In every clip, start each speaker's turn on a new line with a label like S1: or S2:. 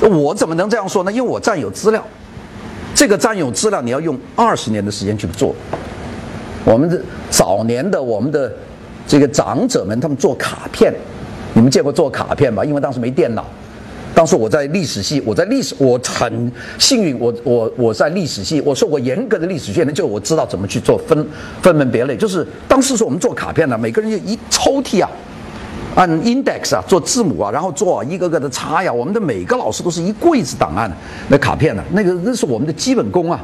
S1: 我怎么能这样说呢？因为我占有资料，这个占有资料你要用二十年的时间去做。我们的早年的我们的这个长者们，他们做卡片，你们见过做卡片吧？因为当时没电脑。当时我在历史系，我在历史，我很幸运，我我我在历史系，我受过严格的历史训练，就我知道怎么去做分分门别类。就是当时是我们做卡片呢，每个人就一抽屉啊，按 index 啊做字母啊，然后做一个个的插呀。我们的每个老师都是一柜子档案那卡片呢，那个那是我们的基本功啊，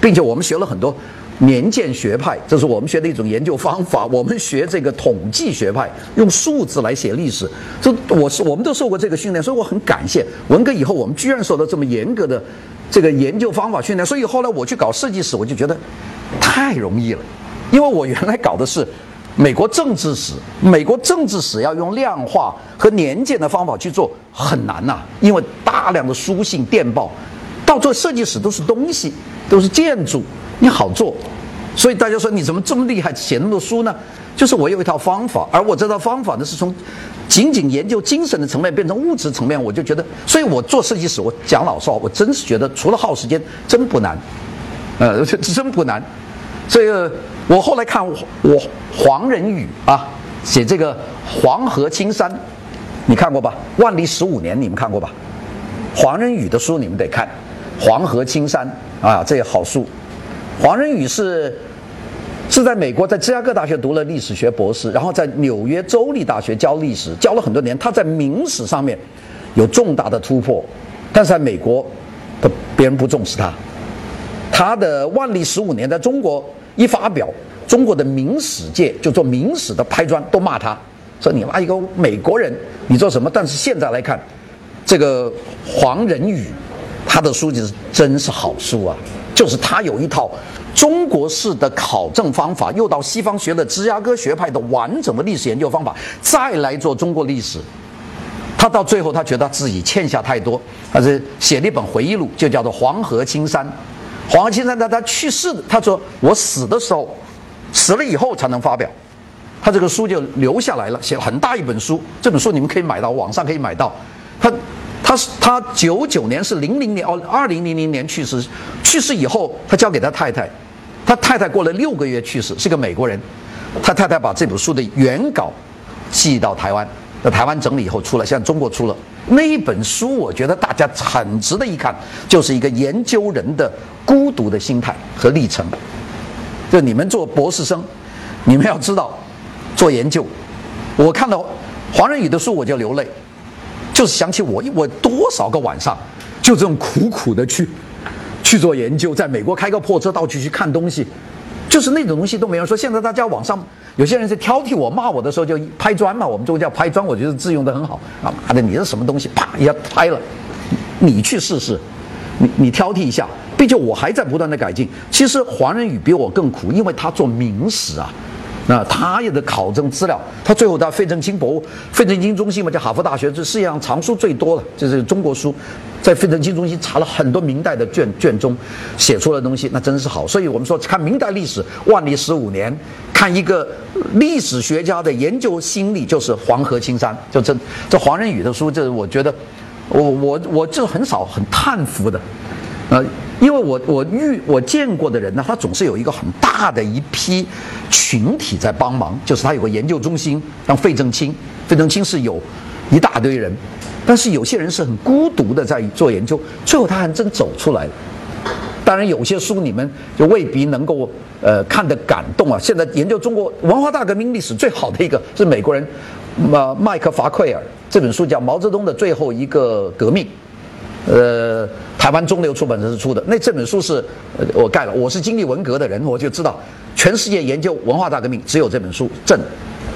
S1: 并且我们学了很多。年鉴学派，这是我们学的一种研究方法。我们学这个统计学派，用数字来写历史。这我是我们都受过这个训练，所以我很感谢文革以后，我们居然受到这么严格的这个研究方法训练。所以后来我去搞设计史，我就觉得太容易了，因为我原来搞的是美国政治史，美国政治史要用量化和年鉴的方法去做很难呐，因为大量的书信电报，到做设计史都是东西，都是建筑。你好做，所以大家说你怎么这么厉害，写那么多书呢？就是我有一套方法，而我这套方法呢，是从仅仅研究精神的层面变成物质层面，我就觉得，所以我做设计史，我讲老实话，我真是觉得除了耗时间，真不难，呃，真不难。这个我后来看我黄仁宇啊，写这个黄河青山，你看过吧？万历十五年你们看过吧？黄仁宇的书你们得看，黄河青山啊，这些好书。黄仁宇是是在美国，在芝加哥大学读了历史学博士，然后在纽约州立大学教历史，教了很多年。他在明史上面有重大的突破，但是在美国，他别人不重视他。他的万历十五年在中国一发表，中国的明史界就做明史的拍砖都骂他，说你妈一个美国人，你做什么？但是现在来看，这个黄仁宇，他的书籍是真是好书啊。就是他有一套中国式的考证方法，又到西方学了芝加哥学派的完整的历史研究方法，再来做中国历史。他到最后，他觉得自己欠下太多，他是写了一本回忆录，就叫做《黄河青山》。黄先生在，他他去世，他说我死的时候，死了以后才能发表。他这个书就留下来了，写了很大一本书。这本书你们可以买到，网上可以买到。他。他是他九九年是零零年哦，二零零零年去世。去世以后，他交给他太太，他太太过了六个月去世，是个美国人。他太太把这本书的原稿寄到台湾，在台湾整理以后出了，现在中国出了那一本书。我觉得大家很值得一看，就是一个研究人的孤独的心态和历程。就你们做博士生，你们要知道做研究。我看到黄仁宇的书，我就流泪。就是想起我，我多少个晚上，就这种苦苦的去去做研究，在美国开个破车到处去看东西，就是那种东西都没人说。现在大家网上有些人在挑剔我、骂我的时候，就拍砖嘛，我们中国叫拍砖，我觉得字用的很好。啊妈的，你是什么东西？啪一下拍了，你去试试，你你挑剔一下，毕竟我还在不断的改进。其实黄仁宇比我更苦，因为他做明史啊。那他也得考证资料，他最后到费正清博物费正清中心嘛，叫哈佛大学，这世界上藏书最多的，就是中国书，在费正清中心查了很多明代的卷卷宗，写出的东西那真是好。所以我们说看明代历史，万历十五年，看一个历史学家的研究心理，就是黄河青山，就这这黄仁宇的书，这我觉得，我我我这很少很叹服的，呃。因为我我遇我见过的人呢，他总是有一个很大的一批群体在帮忙，就是他有个研究中心，像费正清，费正清是有一大堆人，但是有些人是很孤独的在做研究，最后他还真走出来了。当然，有些书你们就未必能够呃看得感动啊。现在研究中国文化大革命历史最好的一个是美国人，呃麦克法奎尔这本书叫《毛泽东的最后一个革命》。呃，台湾中流出版社是出的。那这本书是，我盖了。我是经历文革的人，我就知道，全世界研究文化大革命只有这本书，正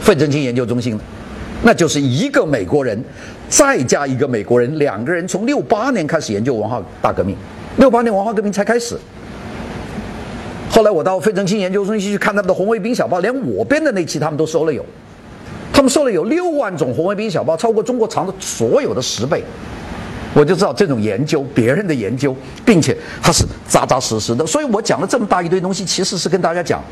S1: 费正清研究中心的，那就是一个美国人，再加一个美国人，两个人从六八年开始研究文化大革命，六八年文化革命才开始。后来我到费正清研究中心去看他们的红卫兵小报，连我编的那期他们都收了有，他们收了有六万种红卫兵小报，超过中国藏的所有的十倍。我就知道这种研究，别人的研究，并且它是扎扎实实的。所以我讲了这么大一堆东西，其实是跟大家讲，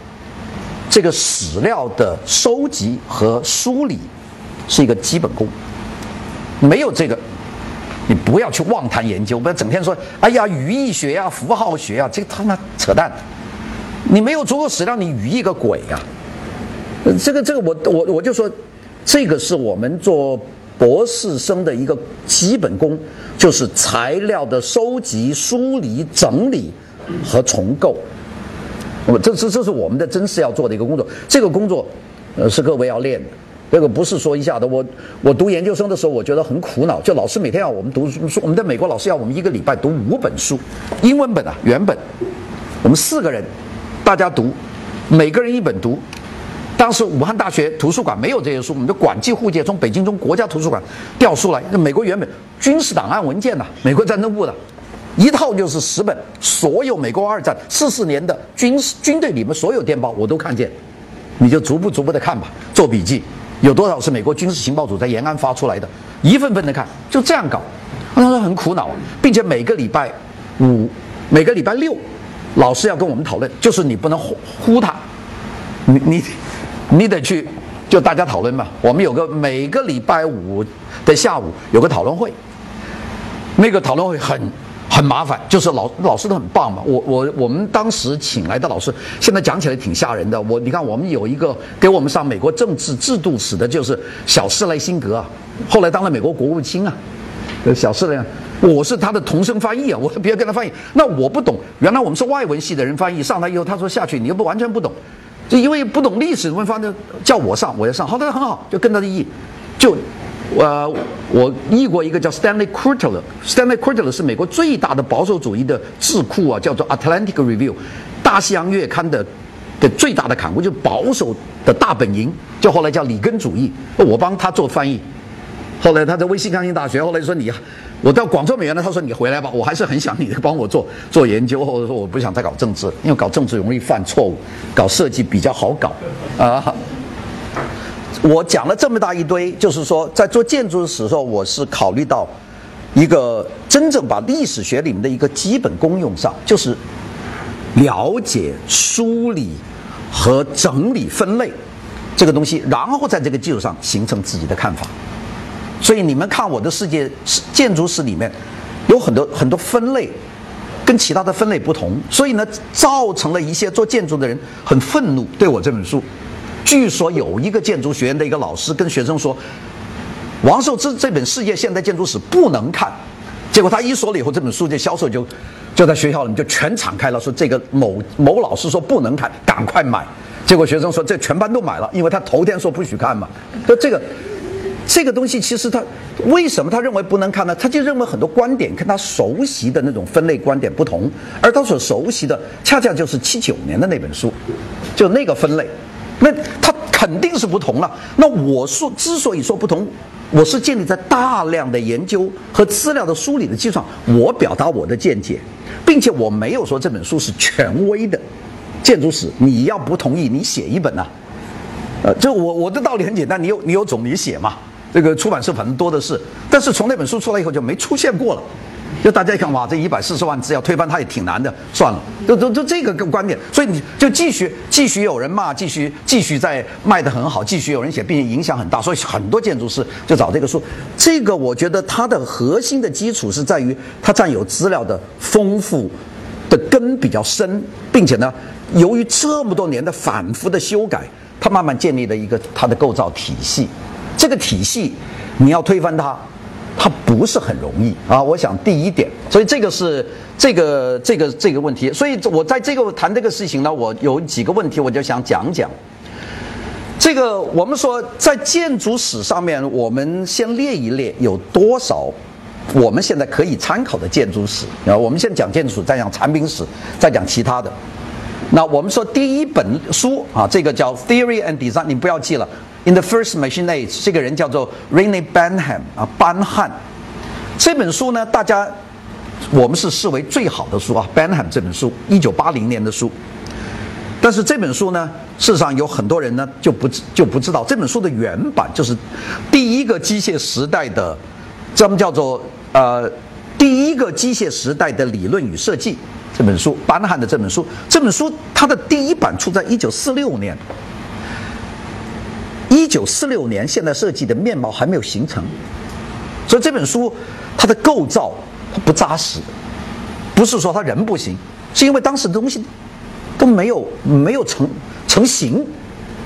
S1: 这个史料的收集和梳理是一个基本功。没有这个，你不要去妄谈研究，不要整天说，哎呀，语义学呀、符号学呀，这他妈扯淡。你没有足够史料，你语义个鬼呀！这个这个，我我我就说，这个是我们做博士生的一个基本功，就是材料的收集、梳理、整理和重构。我这这这是我们的真是要做的一个工作，这个工作，呃，是各位要练的。这个不是说一下的。我我读研究生的时候，我觉得很苦恼，就老师每天要我们读书，我们在美国老师要我们一个礼拜读五本书，英文本啊，原本，我们四个人。大家读，每个人一本读。当时武汉大学图书馆没有这些书，我们就管记户界从北京中国家图书馆调书来。那美国原本军事档案文件呐，美国战争部的，一套就是十本，所有美国二战四四年的军事军队里面所有电报我都看见，你就逐步逐步的看吧，做笔记。有多少是美国军事情报组在延安发出来的？一份份的看，就这样搞。那时候很苦恼，并且每个礼拜五，每个礼拜六。老师要跟我们讨论，就是你不能呼呼他，你你你得去，就大家讨论嘛。我们有个每个礼拜五的下午有个讨论会，那个讨论会很很麻烦，就是老老师都很棒嘛。我我我们当时请来的老师，现在讲起来挺吓人的。我你看，我们有一个给我们上美国政治制度史的，就是小施莱辛格啊，后来当了美国国务卿啊，小施莱。我是他的同声翻译啊，我别跟他翻译。那我不懂，原来我们是外文系的人翻译，上来以后他说下去，你又不完全不懂，就因为不懂历史，文方就叫我上，我要上。好，的很好，就跟他的译。就，呃，我译过一个叫 Stanley k u r t l e r s t a n l e y k u r t l e r 是美国最大的保守主义的智库啊，叫做 Atlantic Review，大西洋月刊的的最大的刊物，就保守的大本营，就后来叫里根主义，我帮他做翻译。后来他在威斯康星大学，后来说你。我到广州美院呢，他说你回来吧，我还是很想你帮我做做研究，或者说我不想再搞政治，因为搞政治容易犯错误，搞设计比较好搞啊。我讲了这么大一堆，就是说在做建筑的时候，我是考虑到一个真正把历史学里面的一个基本功用上，就是了解、梳理和整理、分类这个东西，然后在这个基础上形成自己的看法。所以你们看我的世界是建筑史里面，有很多很多分类，跟其他的分类不同，所以呢，造成了一些做建筑的人很愤怒，对我这本书。据说有一个建筑学院的一个老师跟学生说：“王寿之这本世界现代建筑史不能看。”结果他一说了以后，这本书就销售就就在学校里面就全敞开了，说这个某某老师说不能看，赶快买。结果学生说这全班都买了，因为他头天说不许看嘛。说这个。这个东西其实他为什么他认为不能看呢？他就认为很多观点跟他熟悉的那种分类观点不同，而他所熟悉的恰恰就是七九年的那本书，就那个分类，那他肯定是不同了。那我说之所以说不同，我是建立在大量的研究和资料的梳理的基础上，我表达我的见解，并且我没有说这本书是权威的建筑史。你要不同意，你写一本呐。呃，就我我的道理很简单，你有你有种你写嘛。这个出版社反正多的是，但是从那本书出来以后就没出现过了。就大家一看，哇，这一百四十万字要推翻它也挺难的，算了，就就就这个观点。所以你就继续继续有人骂，继续继续在卖的很好，继续有人写，并且影响很大。所以很多建筑师就找这个书。这个我觉得它的核心的基础是在于它占有资料的丰富的根比较深，并且呢，由于这么多年的反复的修改，它慢慢建立了一个它的构造体系。这个体系，你要推翻它，它不是很容易啊！我想第一点，所以这个是这个这个这个问题。所以我在这个谈这个事情呢，我有几个问题，我就想讲讲。这个我们说在建筑史上面，我们先列一列有多少我们现在可以参考的建筑史啊。我们先讲建筑史，再讲产品史，再讲其他的。那我们说第一本书啊，这个叫《Theory and Design》，你不要记了。In the first machine age，这个人叫做 Rene Benham 啊，班汉。这本书呢，大家我们是视为最好的书啊，Benham 这本书，一九八零年的书。但是这本书呢，事实上有很多人呢就不就不知道，这本书的原版就是第一个机械时代的，咱们叫做呃第一个机械时代的理论与设计这本书，班汉的这本书。这本书它的第一版出在一九四六年。一九四六年，现代设计的面貌还没有形成。所以这本书它的构造它不扎实，不是说他人不行，是因为当时的东西都没有没有成成型，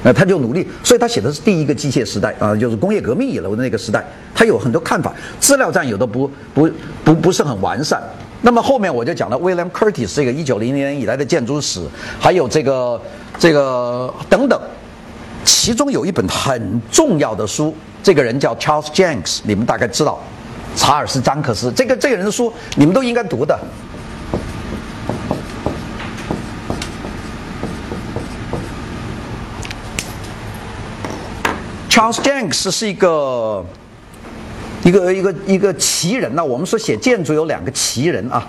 S1: 那他就努力，所以他写的是第一个机械时代啊，就是工业革命以来的那个时代，他有很多看法，资料站有的不不不不是很完善。那么后面我就讲了，William Curtis 这个一九零零年以来的建筑史，还有这个这个等等，其中有一本很重要的书，这个人叫 Charles Jenks，你们大概知道，查尔斯·詹克斯，这个这个人的书你们都应该读的。Charles Jenks 是一个。一个一个一个奇人呐，我们说写建筑有两个奇人啊，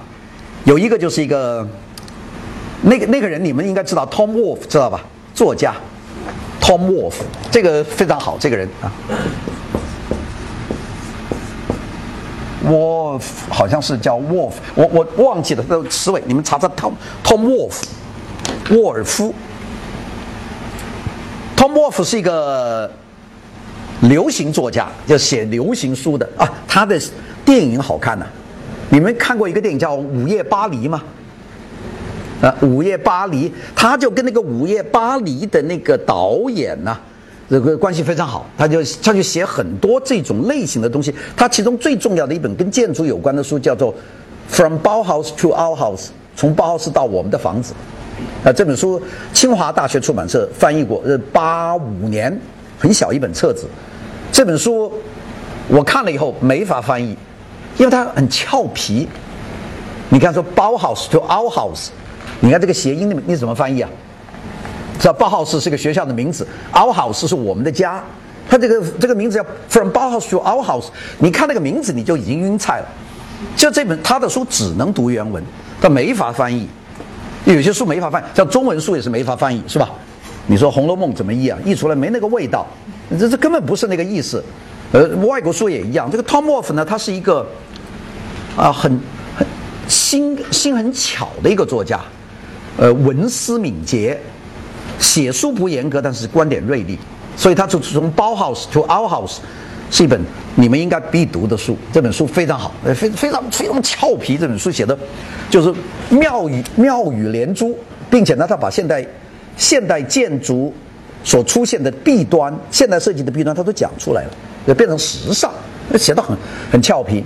S1: 有一个就是一个那个那个人，你们应该知道 Tom Wolfe 知道吧？作家 Tom Wolf，这个非常好，这个人啊 Wolf 好像是叫 Wolf，我我忘记了这个词尾，你们查查 Tom Tom Wolf，沃尔夫 Tom Wolf 是一个。流行作家就写流行书的啊，他的电影好看呐。你们看过一个电影叫《午夜巴黎》吗？啊，《午夜巴黎》，他就跟那个《午夜巴黎》的那个导演呐，这个关系非常好。他就他就写很多这种类型的东西。他其中最重要的一本跟建筑有关的书叫做《From Bauhaus to Our House》，从包豪斯到我们的房子。啊，这本书清华大学出版社翻译过，呃，八五年，很小一本册子。这本书我看了以后没法翻译，因为它很俏皮。你看说包 house to our house，你看这个谐音你你怎么翻译啊？知道包 house 是个学校的名字，our house 是我们的家。它这个这个名字叫 from 包 house to our house，你看那个名字你就已经晕菜了。就这本他的书只能读原文，他没法翻译。有些书没法翻，像中文书也是没法翻译，是吧？你说《红楼梦》怎么译啊？译出来没那个味道。这这根本不是那个意思，呃，外国书也一样。这个 Tom Wolf 呢，他是一个啊很很心心很巧的一个作家，呃，文思敏捷，写书不严格，但是观点锐利。所以他就从包 house to Our House 是一本你们应该必读的书。这本书非常好，呃，非非常非常俏皮。这本书写的就是妙语妙语连珠，并且呢，他把现代现代建筑。所出现的弊端，现代设计的弊端，他都讲出来了，也变成时尚，写得很很俏皮。